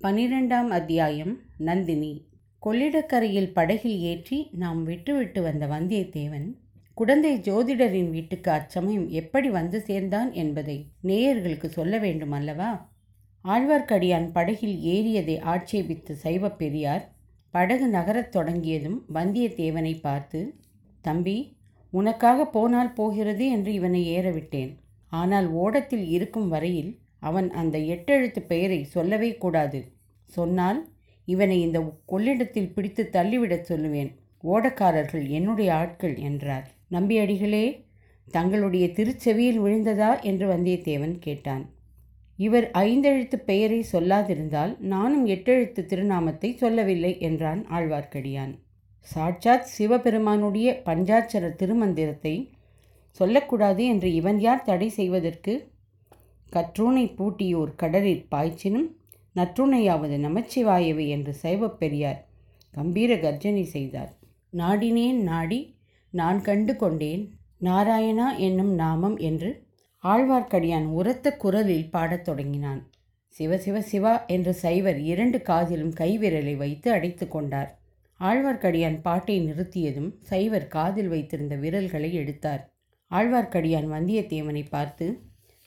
பனிரெண்டாம் அத்தியாயம் நந்தினி. கொள்ளிடக்கரையில் படகில் ஏற்றி நாம் விட்டுவிட்டு வந்த வந்தியத்தேவன் குடந்தை ஜோதிடரின் வீட்டுக்கு அச்சமயம் எப்படி வந்து சேர்ந்தான் என்பதை நேயர்களுக்கு சொல்ல வேண்டும் அல்லவா? ஆழ்வார்க்கடியான் படகில் ஏறியதை ஆட்சேபித்த சைவ பெரியார் படகு நகரத் தொடங்கியதும் வந்தியத்தேவனை பார்த்து தம்பி உனக்காக போனால் போகிறது என்று இவனை ஏறவிட்டேன் ஆனால் ஓடத்தில் இருக்கும் வரையில் அவன் அந்த எட்டெழுத்து பெயரை சொல்லவே கூடாது. சொன்னால் இவனை இந்த கொள்ளிடத்தில் பிடித்து தள்ளிவிடச் சொல்லுவேன். ஓடக்காரர்கள் என்னுடைய ஆட்கள் என்றார். நம்பியடிகளே தங்களுடைய திருச்செவியில் விழுந்ததா? என்று வந்தியத்தேவன் கேட்டான். இவர் ஐந்தெழுத்து பெயரை சொல்லாதிருந்தால் நானும் எட்டெழுத்து திருநாமத்தை சொல்லவில்லை என்றான் ஆழ்வார்க்கடியான். சாட்சாத் சிவபெருமானுடைய பஞ்சாட்சர திருமந்திரத்தை சொல்லக்கூடாது என்று இவன் யார் தடை செய்வதற்கு? கற்றூனை பூட்டியோர் கடலில் பாய்ச்சினும் நற்றுணையாவது நமச்சிவாயவை என்று சைவப் பெரியார் கம்பீர கர்ஜனை செய்தார். நாடினேன் நாடி நான் கண்டு கொண்டேன் நாராயணா என்னும் நாமம் என்று ஆழ்வார்க்கடியான் உரத்த குரலில் பாடத் தொடங்கினான். சிவ சிவ சிவா என்று சைவர் இரண்டு காதிலும் கைவிரலை வைத்து அடைத்து கொண்டார். ஆழ்வார்க்கடியான் பாட்டை நிறுத்தியதும் சைவர் காதில் வைத்திருந்த விரல்களை எடுத்தார். ஆழ்வார்க்கடியான் வந்தியத்தேவனை பார்த்து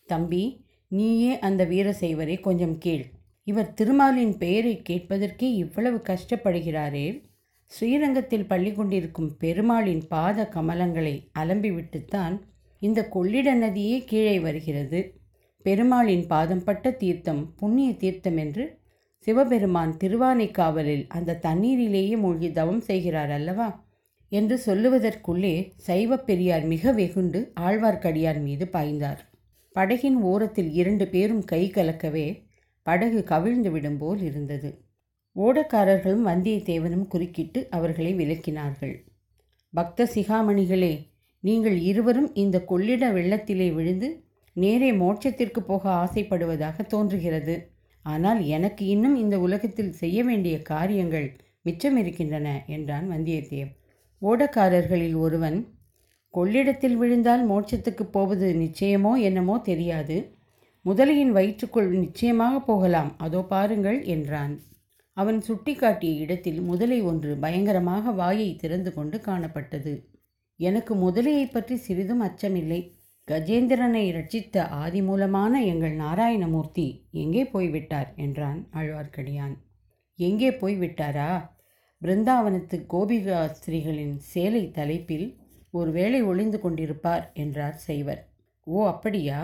தம்பி நீயே அந்த வீரசைவரை கொஞ்சம் கேள். இவர் திருமாலின் பெயரை கேட்பதற்கே இவ்வளவு கஷ்டப்படுகிறாரே. ஸ்ரீரங்கத்தில் பள்ளி கொண்டிருக்கும் பெருமாளின் பாத கமலங்களை அலம்பிவிட்டுத்தான் இந்த கொள்ளிட நதியே கீழே வருகிறது. பெருமாளின் பாதம் பட்ட தீர்த்தம் புண்ணிய தீர்த்தம் என்று சிவபெருமான் திருவானைக்காவலில் அந்த தண்ணீரிலேயே மூழ்கி தவம் செய்கிறார் அல்லவா? என்று சொல்லுவதற்குள்ளே சைவப் பெரியார் மிக வெகுண்டு ஆழ்வார்க்கடியார் மீது பாய்ந்தார். படகின் ஓரத்தில் இரண்டு பேரும் கை கலக்கவே படகு கவிழ்ந்து விடும் போல் இருந்தது. ஓடக்காரர்களும் வந்தியத்தேவனும் குறுக்கிட்டு அவர்களை விலக்கினார்கள் பக்த சிகாமணிகளே நீங்கள் இருவரும் இந்த கொள்ளிட வெள்ளத்திலே விழுந்து நேரே மோட்சத்திற்கு போக ஆசைப்படுவதாக தோன்றுகிறது. ஆனால் எனக்கு இன்னும் இந்த உலகத்தில் செய்ய வேண்டிய காரியங்கள் மிச்சம் இருக்கின்றன என்றான் வந்தியத்தேவ் ஓடக்காரர்களில் ஒருவன் கொள்ளிடத்தில் விழுந்தால் மோட்சத்துக்கு போவது நிச்சயமோ என்னமோ தெரியாது. முதலையின் வயிற்றுக்குள் நிச்சயமாக போகலாம். அதோ பாருங்கள் என்றான். அவன் சுட்டிக்காட்டிய இடத்தில் முதலை ஒன்று பயங்கரமாக வாயை திறந்து கொண்டு காணப்பட்டது. எனக்கு முதலையை பற்றி சிறிதும் அச்சமில்லை. கஜேந்திரனை ரட்சித்த ஆதிமூலமான எங்கள் நாராயணமூர்த்தி எங்கே போய்விட்டார்? என்றான் ஆழ்வார்க்கடியான். எங்கே போய்விட்டாரா? பிருந்தாவனத்து கோபிகாஸ்திரிகளின் சேலை தலைப்பில் ஒருவேளை ஒளிந்து கொண்டிருப்பார் என்றார் செய்வர் ஓ அப்படியா?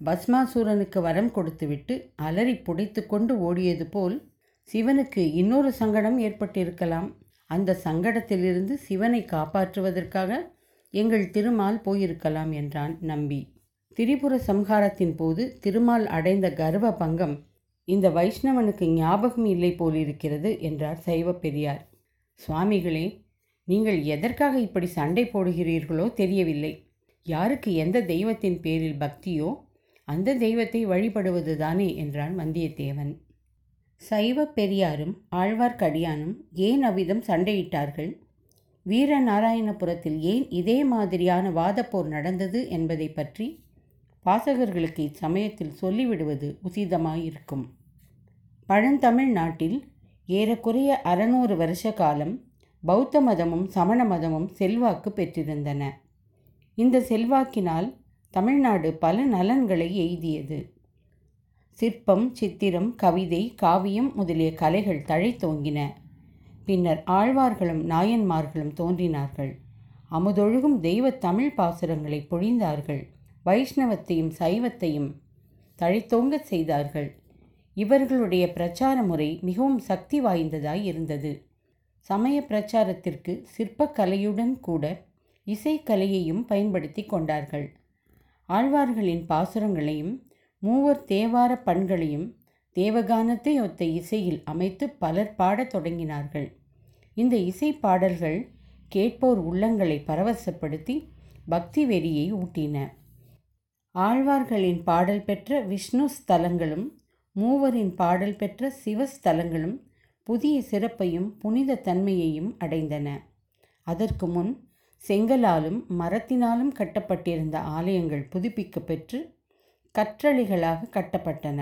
பஸ்மாசூரனுக்கு வரம் கொடுத்துவிட்டு அலறி புடைத்து கொண்டு ஓடியது போல் சிவனுக்கு இன்னொரு சங்கடம் ஏற்பட்டிருக்கலாம். அந்த சங்கடத்திலிருந்து சிவனை காப்பாற்றுவதற்காக எங்கள் திருமால் போயிருக்கலாம் என்றான் நம்பி. திரிபுர சம்ஹாரத்தின் போது திருமால் அடைந்த கர்வ பங்கம் இந்த வைஷ்ணவனுக்கு ஞாபகம் இல்லை போலிருக்கிறது என்றார் சைவ பெரியார். சுவாமிகளே நீங்கள் எதற்காக இப்படி சண்டை போடுகிறீர்களோ தெரியவில்லை. யாருக்கு எந்த தெய்வத்தின் பேரில் பக்தியோ அந்த தெய்வத்தை வழிபடுவதுதானே என்றான் வந்தியத்தேவன். சைவ பெரியாரும் ஆழ்வார்க்கடியானும் ஏன் அவ்விதம் சண்டையிட்டார்கள்? வீரநாராயணபுரத்தில் ஏன் இதே மாதிரியான வாதப்போர் நடந்தது என்பதை பற்றி வாசகர்களுக்கு இச்சமயத்தில் சொல்லிவிடுவது உசிதமாயிருக்கும். பழந்தமிழ் நாட்டில் ஏறக்குறைய அறநூறு வருஷ காலம் பௌத்த மதமும் சமண மதமும் செல்வாக்கு பெற்றிருந்தன. இந்த செல்வாக்கினால் தமிழ்நாடு பல நலன்களை எய்தியது. சிற்பம் சித்திரம் கவிதை காவியம் முதலிய கலைகள் தழைத்தோங்கின பின்னர் ஆழ்வார்களும் நாயன்மார்களும் தோன்றினார்கள். அமுதொழுகும் தெய்வ தமிழ் பாசுரங்களை பொழிந்தார்கள். வைஷ்ணவத்தையும் சைவத்தையும் தழைத்தோங்க செய்தார்கள். இவர்களுடைய பிரச்சார முறை மிகவும் சக்தி வாய்ந்ததாய் இருந்தது. சமய பிரச்சாரத்திற்கு சிற்பக்கலையுடன் கூட இசைக்கலையையும் பயன்படுத்தி கொண்டார்கள். ஆழ்வார்களின் பாசுரங்களையும் மூவர் தேவார பண்களையும் தேவகானத்தை ஒத்த இசையில் அமைத்து பலர் பாடத் தொடங்கினார்கள். இந்த இசை பாடல்கள் கேட்போர் உள்ளங்களை பரவசப்படுத்தி பக்தி வெறியை ஊட்டின. ஆழ்வார்களின் பாடல் பெற்ற விஷ்ணு ஸ்தலங்களும் மூவரின் பாடல் பெற்ற சிவஸ்தலங்களும் புதிய சிறப்பையும் புனித தன்மையையும் அடைந்தன. அதற்கு முன் செங்கலாலும் மரத்தினாலும் கட்டப்பட்டிருந்த ஆலயங்கள் புதுப்பிக்க பெற்று கற்றளிகளாக கட்டப்பட்டன.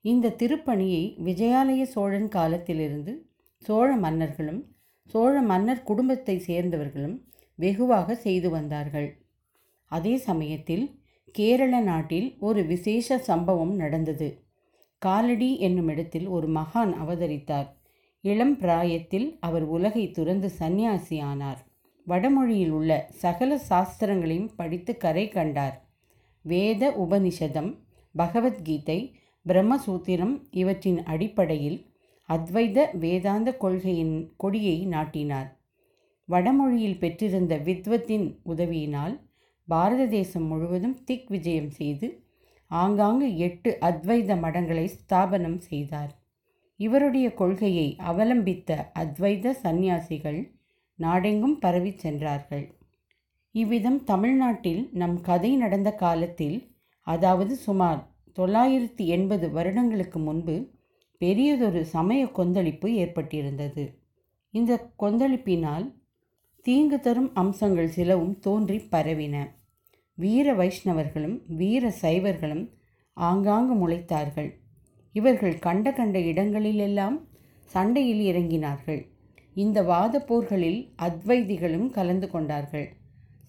இந்த திருப்பணியை விஜயாலய சோழன் காலத்திலிருந்து சோழ மன்னர்களும் சோழ மன்னர் குடும்பத்தை சேர்ந்தவர்களும் வெகுவாக செய்து வந்தார்கள். அதே சமயத்தில் கேரள நாட்டில் ஒரு விசேஷ சம்பவம் நடந்தது. காலடி என்னும் இடத்தில் ஒரு மகான் அவதரித்தார். இளம் பிராயத்தில் அவர் உலகை துறந்து சந்நியாசியானார் வடமொழியில் உள்ள சகல சாஸ்திரங்களையும் படித்து கரை கண்டார். வேத உபனிஷதம் பகவத்கீதை பிரம்மசூத்திரம் இவற்றின் அடிப்படையில் அத்வைத வேதாந்த கொள்கையின் கொடியை நாட்டினார். வடமொழியில் பெற்றிருந்த வித்வத்தின் உதவியினால் பாரத தேசம் முழுவதும் திக் விஜயம் செய்து ஆங்காங்கு எட்டு அத்வைத மடங்களை ஸ்தாபனம் செய்தார். இவருடைய கொள்கையை அவலம்பித்த அத்வைத சந்நியாசிகள் நாடெங்கும் பரவி சென்றார்கள். இவ்விதம் தமிழ்நாட்டில் நம் கதை நடந்த காலத்தில் அதாவது சுமார் தொள்ளாயிரத்தி எண்பது வருடங்களுக்கு முன்பு பெரியதொரு சமய கொந்தளிப்பு ஏற்பட்டிருந்தது. இந்த கொந்தளிப்பினால் தீங்கு தரும் அம்சங்கள் சிலவும் தோன்றி பரவின. வீர வைஷ்ணவர்களும் வீர சைவர்களும் ஆங்காங்கு முளைத்தார்கள். இவர்கள் கண்ட கண்ட இடங்களிலெல்லாம் சண்டையில் இறங்கினார்கள். இந்த வாத போர்களில் அத்வைதிகளும் கலந்து கொண்டார்கள்.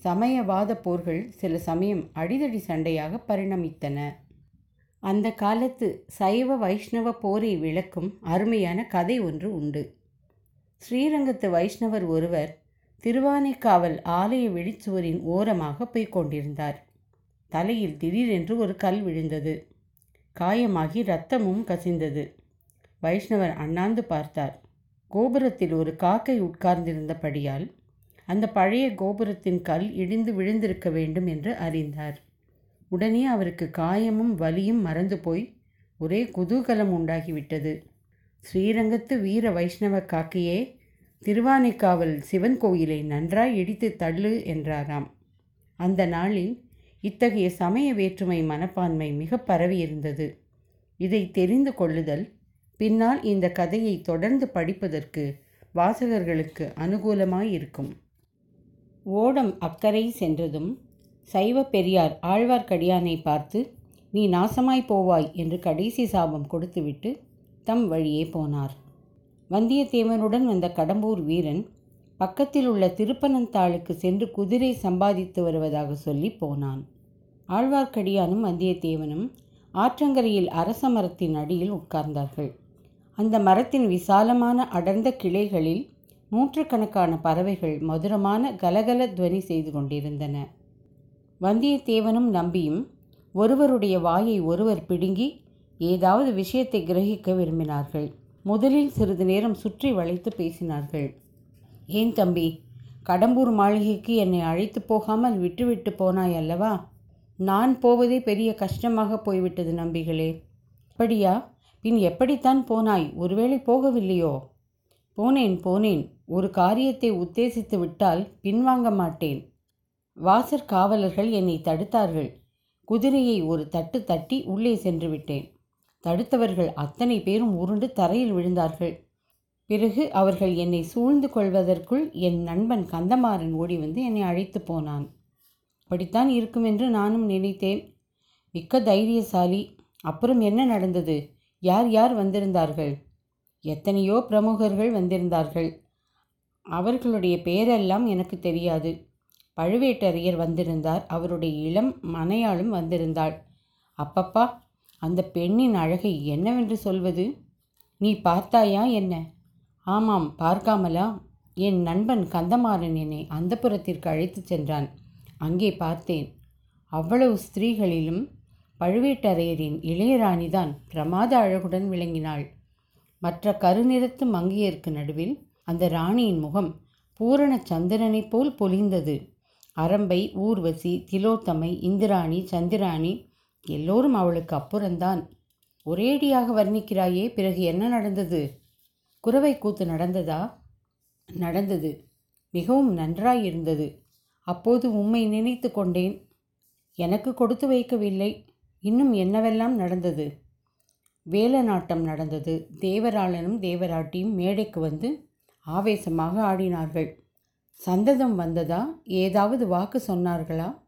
சமயவாத போர்கள் சில சமயம் அடிதடி சண்டையாக பரிணமித்தன. அந்த காலத்து சைவ வைஷ்ணவ போரை விளக்கும் அருமையான கதை ஒன்று உண்டு. ஸ்ரீரங்கத்து வைஷ்ணவர் ஒருவர் திருவானைக்காவல் ஆலய வெளிச்சுவரின் ஓரமாக போய்க் கொண்டிருந்தார். தலையில் திடீரென்று ஒரு கல் விழுந்தது. காயமாகி ரத்தமும் கசிந்தது. வைஷ்ணவர் அண்ணாந்து பார்த்தார். கோபுரத்தில் ஒரு காக்கை உட்கார்ந்திருந்தபடியால் அந்த பழைய கோபுரத்தின் கல் இடிந்து விழுந்திருக்க வேண்டும் என்று அறிந்தார். உடனே அவருக்கு காயமும் வலியும் மறந்து போய் ஒரே குதூகலம் உண்டாகிவிட்டது. ஸ்ரீரங்கத்து வீர வைஷ்ணவ காக்கையே திருவானைக்காவல் சிவன் கோயிலை நன்றாய் இடித்து தள்ளு என்றாராம். அந்த நாளில் இத்தகைய சமய வேற்றுமை மனப்பான்மை மிக பரவியிருந்தது இதை தெரிந்து கொள்ளுதல் பின்னால் இந்த கதையை தொடர்ந்து படிப்பதற்கு வாசகர்களுக்கு அனுகூலமாயிருக்கும் ஓடம் அக்கறை சென்றதும் சைவ பெரியார் ஆழ்வார்க்கடியானை பார்த்து நீ நாசமாய் போவாய் என்று கடைசி சாபம் கொடுத்துவிட்டு தம் வழியே போனார். வந்தியத்தேவனுடன் வந்த கடம்பூர் வீரன் பக்கத்தில் உள்ள திருப்பனந்தாளுக்கு சென்று குதிரை சம்பாதித்து வருவதாக சொல்லி போனான். ஆழ்வார்க்கடியானும் வந்தியத்தேவனும் ஆற்றங்கரையில் அரச மரத்தின் அடியில் உட்கார்ந்தார்கள். அந்த மரத்தின் விசாலமான அடர்ந்த கிளைகளில் நூற்றுக்கணக்கான பறவைகள் மதுரமான கலகல துவனி செய்து கொண்டிருந்தன. வந்தியத்தேவனும் நம்பியும் ஒருவருடைய வாயை ஒருவர் பிடுங்கி ஏதாவது விஷயத்தை கிரகிக்க விரும்பினார்கள். முதலில் சிறிது நேரம் சுற்றி வளைத்து பேசினார்கள். ஏன் தம்பி கடம்பூர் மாளிகைக்கு என்னை அழைத்து போகாமல் விட்டுவிட்டு போனாய் அல்லவா? நான் போவதே பெரிய கஷ்டமாக போய்விட்டது நம்பிகளே. அப்படியா? பின் எப்படித்தான் போனாய்? ஒருவேளை போகவில்லையோ? போனேன் போனேன். ஒரு காரியத்தை உத்தேசித்து விட்டால் பின்வாங்க மாட்டேன். வாசற் காவலர்கள் என்னை தடுத்தார்கள். குதிரையை ஒரு தட்டு தட்டி உள்ளே சென்று விட்டேன். தடுத்தவர்கள் அத்தனை பேரும் உருண்டு தரையில் விழுந்தார்கள். பிறகு அவர்கள் என்னை சூழ்ந்து கொள்வதற்குள் என் நண்பன் கந்தமாறன் ஓடி வந்து என்னை அழைத்து போனான். அப்படித்தான் இருக்கும் என்று நானும் நினைத்தேன். மிக்க தைரியசாலி. அப்புறம் என்ன நடந்தது? யார் யார் வந்திருந்தார்கள்? எத்தனையோ பிரமுகர்கள் வந்திருந்தார்கள். அவர்களுடைய பெயரெல்லாம் எனக்கு தெரியாது. பழுவேட்டரையர் வந்திருந்தார். அவருடைய இளம் மனையாளும் வந்திருந்தாள். அப்பப்பா அந்த பெண்ணின் அழகை என்னவென்று சொல்வது? நீ பார்த்தாயா என்ன? ஆமாம் பார்க்காமலா? என் நண்பன் கந்தமாறன் என்னை அந்த புறத்திற்கு அழைத்துச் சென்றான். அங்கே பார்த்தேன். அவ்வளவு ஸ்திரீகளிலும் பழுவேட்டரையரின் இளையராணிதான் பிரமாத அழகுடன் விளங்கினாள். மற்ற கருநிறத்து மங்கையருக்கு நடுவில் அந்த ராணியின் முகம் பூரண சந்திரனைப் போல் பொலிந்தது. அரம்பை ஊர்வசி திலோத்தமை இந்திராணி சந்திராணி எல்லோரும் அவளுக்கு அப்புறம்தான். ஒரேடியாக வர்ணிக்கிறாயே பிறகு என்ன நடந்தது? குறவை கூத்து நடந்ததா? நடந்தது. மிகவும் நன்றாயிருந்தது. அப்போது உம்மை நினைத்து கொண்டேன். எனக்கு கொடுத்து வைக்கவில்லை. இன்னும் என்னவெல்லாம் நடந்தது? வேலநாட்டம் நடந்தது. தேவராளனும் தேவராட்டியும் மேடைக்கு வந்து ஆவேசமாக ஆடினார்கள். சந்ததம் வந்ததா? ஏதாவது வாக்கு சொன்னார்களா?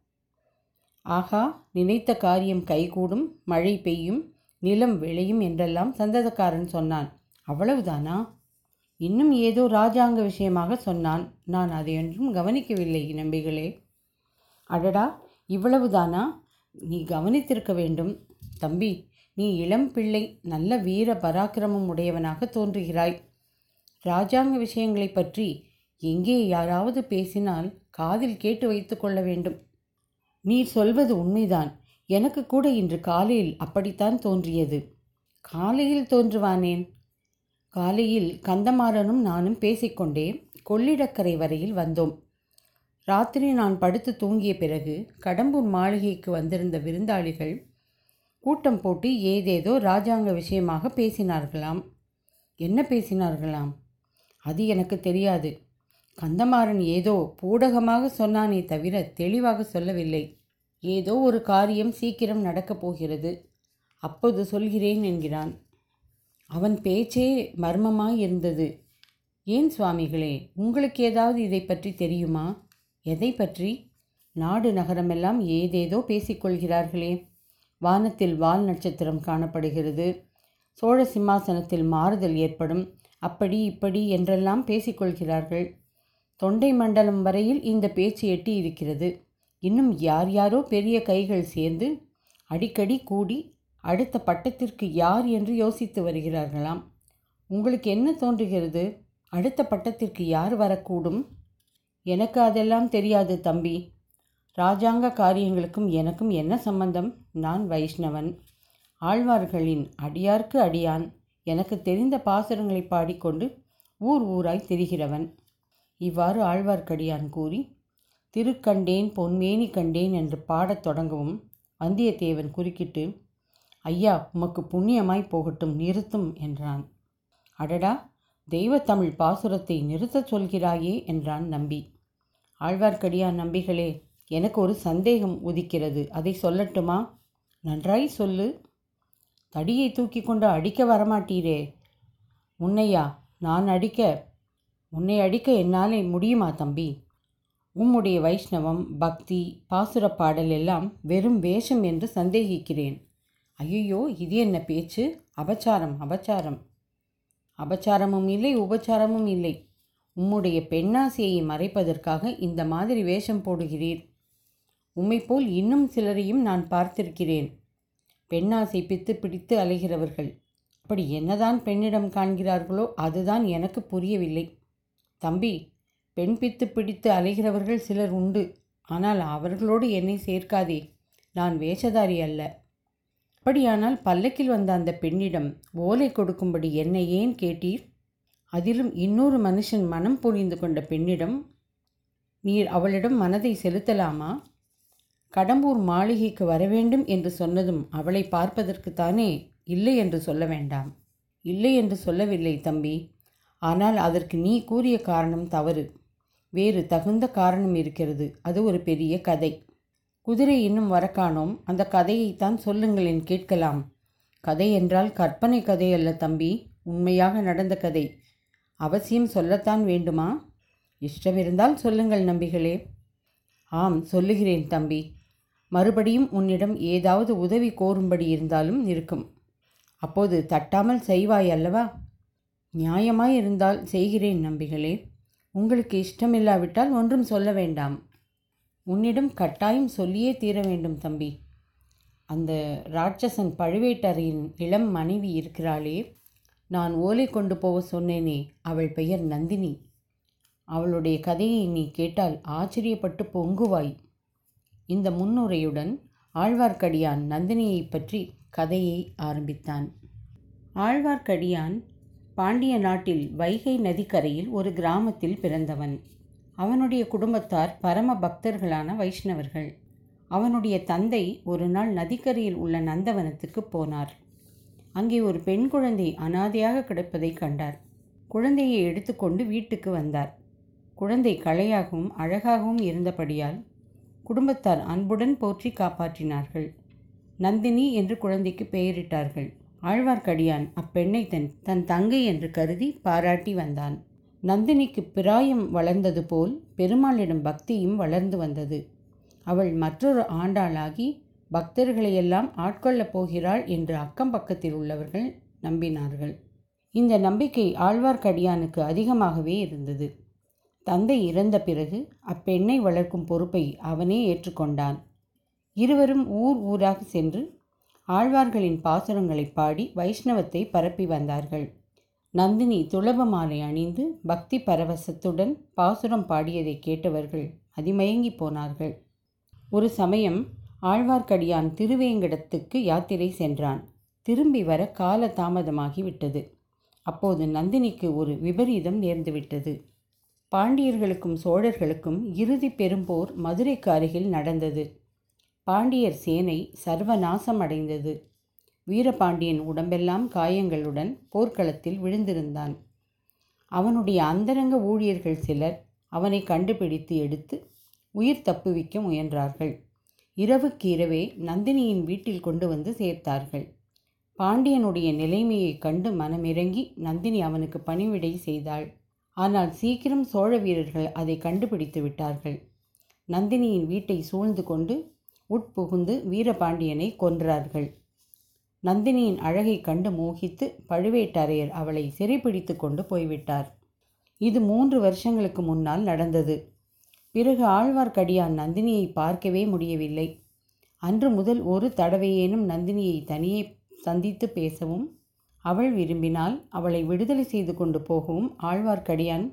ஆகா நினைத்த காரியம் கைகூடும் மழை பெய்யும் நிலம் விளையும் என்றெல்லாம் சந்ததக்காரன் சொன்னான். அவ்வளவுதானா? இன்னும் ஏதோ ராஜாங்க விஷயமாக சொன்னான். நான் அதை என்றும் கவனிக்கவில்லை நம்பிகளே. அடடா இவ்வளவுதானா? நீ கவனித்திருக்க வேண்டும். தம்பி நீ இளம் பிள்ளை நல்ல வீர பராக்கிரமம் உடையவனாக தோன்றுகிறாய். ராஜாங்க விஷயங்களைப் பற்றி எங்கே யாராவது பேசினால் காதில் கேட்டு வைத்து கொள்ள வேண்டும். நீ சொல்வது உண்மைதான். எனக்கு கூட இன்று காலையில் அப்படித்தான் தோன்றியது. காலையில் தோன்றுவானேன்? காலையில் கந்தமாறனும் நானும் பேசிக்கொண்டே கொள்ளிடக்கரை வரையில் வந்தோம். ராத்திரி நான் படுத்து தூங்கிய பிறகு கடம்பூர் மாளிகைக்கு வந்திருந்த விருந்தாளிகள் கூட்டம் போட்டு ஏதேதோ ராஜாங்க விஷயமாக பேசினார்களாம். என்ன பேசினார்களாம்? அது எனக்கு தெரியாது. கந்தமாறன் ஏதோ பூடகமாக சொன்னானே தவிர தெளிவாக சொல்லவில்லை. ஏதோ ஒரு காரியம் சீக்கிரம் நடக்கப் போகிறது. அப்போது சொல்கிறேன் என்கிறான். அவன் பேச்சே மர்மமாக இருந்தது. ஏன் சுவாமிகளே உங்களுக்கு ஏதாவது இதை பற்றி தெரியுமா? எதை பற்றி? நாடு நகரமெல்லாம் ஏதேதோ பேசிக்கொள்கிறார்களே வானத்தில் வால் நட்சத்திரம் காணப்படுகிறது. சோழ சிம்மாசனத்தில் மாறுதல் ஏற்படும். அப்படி இப்படி என்றெல்லாம் பேசிக்கொள்கிறார்கள் தொண்டை மண்டலம் வரையில் இந்த பேச்சு எட்டி இருக்கிறது இன்னும் யார் யாரோ பெரிய கைகள் சேர்ந்து அடிக்கடி கூடி அடுத்த பட்டத்திற்கு யார் என்று யோசித்து வருகிறார்களாம். உங்களுக்கு என்ன தோன்றுகிறது? அடுத்த பட்டத்திற்கு யார் வரக்கூடும்? எனக்கு அதெல்லாம் தெரியாது தம்பி. ராஜாங்க காரியங்களுக்கும் எனக்கும் என்ன சம்பந்தம்? நான் வைஷ்ணவன். ஆழ்வார்களின் அடியார்க்கு அடியான். எனக்கு தெரிந்த பாசுரங்களை பாடிக்கொண்டு ஊர் ஊராய் திரிகிறவன். இவ்வாறு ஆழ்வார்க்கடியான் கூறி திருக்கண்டேன் பொன்மேனி கண்டேன் என்று பாடத் தொடங்கவும் வந்தியத்தேவன் குறுக்கிட்டு ஐயா உமக்கு புண்ணியமாய் போகட்டும் நிறுத்தும் என்றான். அடடா தெய்வத்தமிழ் பாசுரத்தை நிறுத்தச் சொல்கிறாயே என்றான் நம்பி. ஆழ்வார்க்கடியான் நம்பிகளே எனக்கு ஒரு சந்தேகம் உதிக்கிறது அதை சொல்லட்டுமா? நன்றாய் சொல்லு. தடியை தூக்கி கொண்டு அடிக்க வரமாட்டீரே. உன்னையா நான் அடிக்க உன்னை அடிக்க என்னாலே முடியுமா தம்பி? உம்முடைய வைஷ்ணவம் பக்தி பாசுர பாடல் எல்லாம் வெறும் வேஷம் என்று சந்தேகிக்கிறேன். ஐயோ இது என்ன பேச்சு? அபச்சாரம் அபச்சாரம். அபச்சாரமும் இல்லை உபச்சாரமும் இல்லை. உம்முடைய பெண்ணாசையை மறைப்பதற்காக இந்த மாதிரி வேஷம் போடுகிறீர். உம்மை போல் இன்னும் சிலரையும் நான் பார்த்திருக்கிறேன். பெண்ணாசை பித்து பிடித்து அலைகிறவர்கள். அப்படி என்னதான் பெண்ணிடம் காண்கிறார்களோ அதுதான் எனக்கு புரியவில்லை. தம்பி பெண் பித்து பிடித்து அலைகிறவர்கள் சிலர் உண்டு. ஆனால் அவர்களோடு என்னை சேர்க்காதே. நான் வேஷதாரி அல்ல. அப்படியானால் பல்லக்கில் வந்த அந்த பெண்ணிடம் ஓலை கொடுக்கும்படி என்னை ஏன் கேட்டீர்? அதிலும் இன்னொரு மனுஷன் மனம் புரிந்து கொண்ட பெண்ணிடம் நீர் அவளிடம் மனதை செலுத்தலாமா? கடம்பூர் மாளிகைக்கு வரவேண்டும் என்று சொன்னதும் அவளை பார்ப்பதற்குத்தானே இல்லை என்று சொல்ல வேண்டாம். இல்லை என்று சொல்லவில்லை தம்பி. ஆனால் அதற்கு நீ கூறிய காரணம் தவறு. வேறு தகுந்த காரணம் இருக்கிறது. அது ஒரு பெரிய கதை. குதிரை இன்னும் வரக்கானோம் அந்த கதையைத்தான் சொல்லுங்களேன் கேட்கலாம். கதை என்றால் கற்பனை கதை அல்ல தம்பி. உண்மையாக நடந்த கதை. அவசியம் சொல்லத்தான் வேண்டுமா? இஷ்டமிருந்தால் சொல்லுங்கள் நம்பிகளே. ஆம் சொல்லுகிறேன் தம்பி. மறுபடியும் உன்னிடம் ஏதாவது உதவி கோரும்படி இருந்தாலும் இருக்கும். அப்போது தட்டாமல் செய்வாய் அல்லவா? நியாயமாய் இருந்தால் செய்கிறேன் நம்பிகளே. உங்களுக்கு இஷ்டமில்லாவிட்டால் ஒன்றும் சொல்ல வேண்டாம். உன்னிடம் கட்டாயம் சொல்லியே தீர வேண்டும் தம்பி. அந்த ராட்சசன் பழுவேட்டரையின் இளம் மனைவி இருக்கிறாளே. நான் ஓலை கொண்டு போக சொன்னேனே அவள் பெயர் நந்தினி. அவளுடைய கதையை நீ கேட்டால் ஆச்சரியப்பட்டு பொங்குவாய். இந்த முன்னுரையுடன் ஆழ்வார்க்கடியான் நந்தினியை பற்றி கதையை ஆரம்பித்தான். ஆழ்வார்க்கடியான் பாண்டிய நாட்டில் வைகை நதிக்கரையில் ஒரு கிராமத்தில் பிறந்தவன். அவனுடைய குடும்பத்தார் பரம பக்தர்களான வைஷ்ணவர்கள். அவனுடைய தந்தை ஒரு நாள் நதிக்கரையில் உள்ள நந்தவனத்துக்கு போனார். அங்கே ஒரு பெண் குழந்தை அனாதையாக கிடப்பதை கண்டார். குழந்தையை எடுத்துக்கொண்டு வீட்டுக்கு வந்தார். குழந்தை கலையாகவும் அழகாகவும் இருந்தபடியால் குடும்பத்தார் அன்புடன் போற்றி காப்பாற்றினார்கள். நந்தினி என்று குழந்தைக்கு பெயரிட்டார்கள். ஆழ்வார்க்கடியான் அப்பெண்ணை தன் தன் தங்கை என்று கருதி பாராட்டி வந்தான். நந்தினிக்கு பிராயம் வளர்ந்தது போல் பெருமாளிடம் பக்தியும் வளர்ந்து வந்தது. அவள் மற்றொரு ஆண்டாளாகி பக்தர்களையெல்லாம் ஆட்கொள்ளப் போகிறாள் என்று அக்கம் பக்கத்தில் உள்ளவர்கள் நம்பினார்கள். இந்த நம்பிக்கை ஆழ்வார்க்கடியானுக்கு அதிகமாகவே இருந்தது. தந்தை இறந்த பிறகு அப்பெண்ணை வளர்க்கும் பொறுப்பை அவனே ஏற்றுக்கொண்டான். இருவரும் ஊர் ஊராக சென்று ஆழ்வார்களின் பாசுரங்களை பாடி வைஷ்ணவத்தை பரப்பி வந்தார்கள். நந்தினி துளப மாலை அணிந்து பக்தி பரவசத்துடன் பாசுரம் பாடியதை கேட்டவர்கள் அதிமயங்கி போனார்கள். ஒரு சமயம் ஆழ்வார்க்கடியான் திருவேங்கடத்துக்கு யாத்திரை சென்றான். திரும்பி வர கால தாமதமாகிவிட்டது. அப்போது நந்தினிக்கு ஒரு விபரீதம் நேர்ந்துவிட்டது. பாண்டியர்களுக்கும் சோழர்களுக்கும் இறுதி பெரும்போர் மதுரைக்கு அருகில் நடந்தது. பாண்டியர் சேனை சர்வநாசம் அடைந்தது வீரபாண்டியன் உடம்பெல்லாம் காயங்களுடன் போர்க்களத்தில் விழுந்திருந்தான். அவனுடைய அந்தரங்க ஊழியர்கள் சிலர் அவனை கண்டுபிடித்து எடுத்து உயிர் தப்புவிக்க முயன்றார்கள். இரவுக்கு இரவே நந்தினியின் வீட்டில் கொண்டு வந்து சேர்த்தார்கள். பாண்டியனுடைய நிலைமையை கண்டு மனமிறங்கி நந்தினி அவனுக்கு பணிவிடை செய்தாள். ஆனால் சீக்கிரம் சோழ வீரர்கள் அதை கண்டுபிடித்து விட்டார்கள். நந்தினியின் வீட்டை சூழ்ந்து கொண்டு உட்புகுந்து வீரபாண்டியனை கொன்றார்கள். நந்தினியின் அழகை கண்டு மோகித்து பழுவேட்டரையர் அவளை சிறைப்பிடித்து கொண்டு போய்விட்டார். இது மூன்று வருஷங்களுக்கு முன்னால் நடந்தது. பிறகு ஆழ்வார்க்கடியான் நந்தினியை பார்க்கவே முடியவில்லை. அன்று முதல் ஒரு தடவையேனும் நந்தினியை தனியே சந்தித்து பேசவும் அவள் விரும்பினால் அவளை விடுதலை செய்து கொண்டு போகவும் ஆழ்வார்க்கடியான்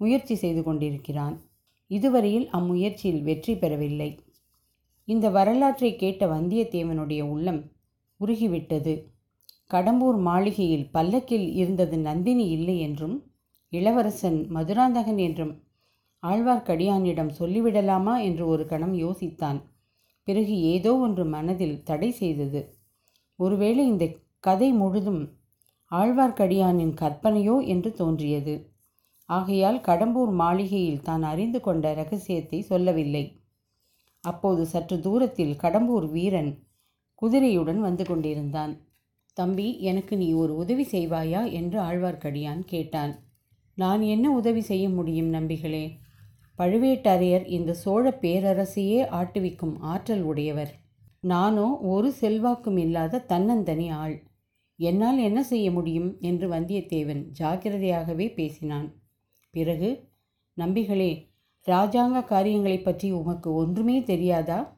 முயற்சி செய்து கொண்டிருக்கிறான். இதுவரையில் அம்முயற்சியில் வெற்றி பெறவில்லை. இந்த வரலாற்றை கேட்ட வந்தியத்தேவனுடைய உள்ளம் உருகிவிட்டது. கடம்பூர் மாளிகையில் பல்லக்கில் இருந்தது நந்தினி இல்லை என்றும் இளவரசன் மதுராந்தகன் என்றும் ஆழ்வார்க்கடியானிடம் சொல்லிவிடலாமா என்று ஒரு கணம் யோசித்தான். பிறகு ஏதோ ஒன்று மனதில் தடை செய்தது. ஒருவேளை இந்த கதை முழுதும் ஆழ்வார்க்கடியானின் கற்பனையோ என்று தோன்றியது. ஆகையால் கடம்பூர் மாளிகையில் தான் அறிந்து கொண்ட ரகசியத்தை சொல்லவில்லை. அப்போது சற்று தூரத்தில் கடம்பூர் வீரன் குதிரையுடன் வந்து கொண்டிருந்தான். தம்பி எனக்கு நீ ஒரு உதவி செய்வாயா? என்று ஆழ்வார்க்கடியான் கேட்டான். நான் என்ன உதவி செய்ய முடியும் நம்பிகளே? பழுவேட்டரையர் இந்த சோழ பேரரசையே ஆட்டுவிக்கும் ஆற்றல் உடையவர். நானோ ஒரு செல்வாக்கும் இல்லாத தன்னந்தனி ஆள். என்னால் என்ன செய்ய முடியும்? என்று வந்தியத்தேவன் ஜாக்கிரதையாகவே பேசினான். பிறகு நம்பிகளே ராஜாங்க காரியங்களைப் பற்றி உமக்கு ஒன்றுமே தெரியாதா?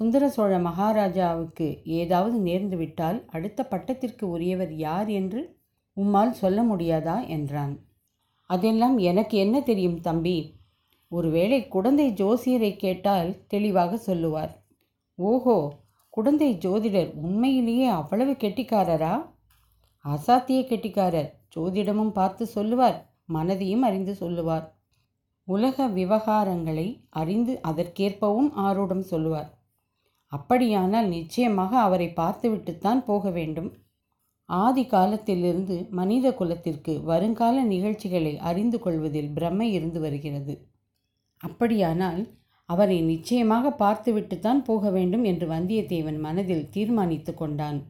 சுந்தர சோழ மகாராஜாவுக்கு ஏதாவது நேர்ந்துவிட்டால் அடுத்த பட்டத்திற்கு உரியவர் யார் என்று உம்மால் சொல்ல முடியாதா? என்றான். அதெல்லாம் எனக்கு என்ன தெரியும் தம்பி? ஒருவேளை குடந்தை ஜோசியரை கேட்டால் தெளிவாக சொல்லுவார். ஓஹோ குடந்தை ஜோதிடர் உண்மையிலேயே அவ்வளவு கெட்டிக்காரரா? அசாத்திய கெட்டிக்காரர் ஜோதிடமும் பார்த்து சொல்லுவார் மனதையும் அறிந்து சொல்லுவார். உலக விவகாரங்களை அறிந்து அதற்கேற்பவும் ஆரூடம் சொல்லுவார். அப்படியானால் நிச்சயமாக அவரை பார்த்துவிட்டுத்தான் போக வேண்டும். ஆதி காலத்திலிருந்து மனித குலத்திற்கு வருங்கால நிகழ்ச்சிகளை அறிந்து கொள்வதில் பிரமை இருந்து வருகிறது. அப்படியானால் அவரை நிச்சயமாக பார்த்துவிட்டுத்தான் போக வேண்டும் என்று வந்தியத்தேவன் மனதில் தீர்மானித்து கொண்டான்.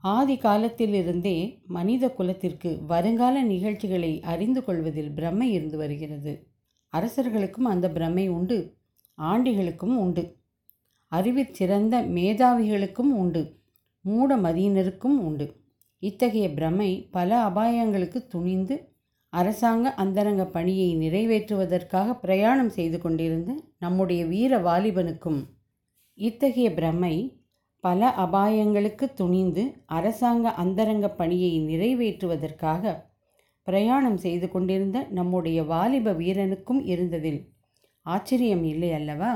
ஆதி காலத்திலிருந்தே மனித குலத்திற்கு வருங்கால நிகழ்ச்சிகளை அறிந்து கொள்வதில் பிரமை இருந்து வருகிறது. அரசர்களுக்கும் அந்த பிரமை உண்டு ஆண்டிகளுக்கும் உண்டு. அறிவிற் சிறந்த மேதாவிகளுக்கும் உண்டு. மூட மதியினருக்கும் உண்டு. இத்தகைய பிரமை பல அபாயங்களுக்கு துணிந்து அரசாங்க அந்தரங்க பணியை நிறைவேற்றுவதற்காக பிரயாணம் செய்து கொண்டிருந்த நம்முடைய வீர வாலிபனுக்கும் இத்தகைய பிரமை பல அபாயங்களுக்கு துணிந்து அரசாங்க அந்தரங்க பணியை நிறைவேற்றுவதற்காக பிரயாணம் செய்து கொண்டிருந்த நம்முடைய வாலிப வீரனுக்கும் இருந்ததில் ஆச்சரியம் இல்லை அல்லவா?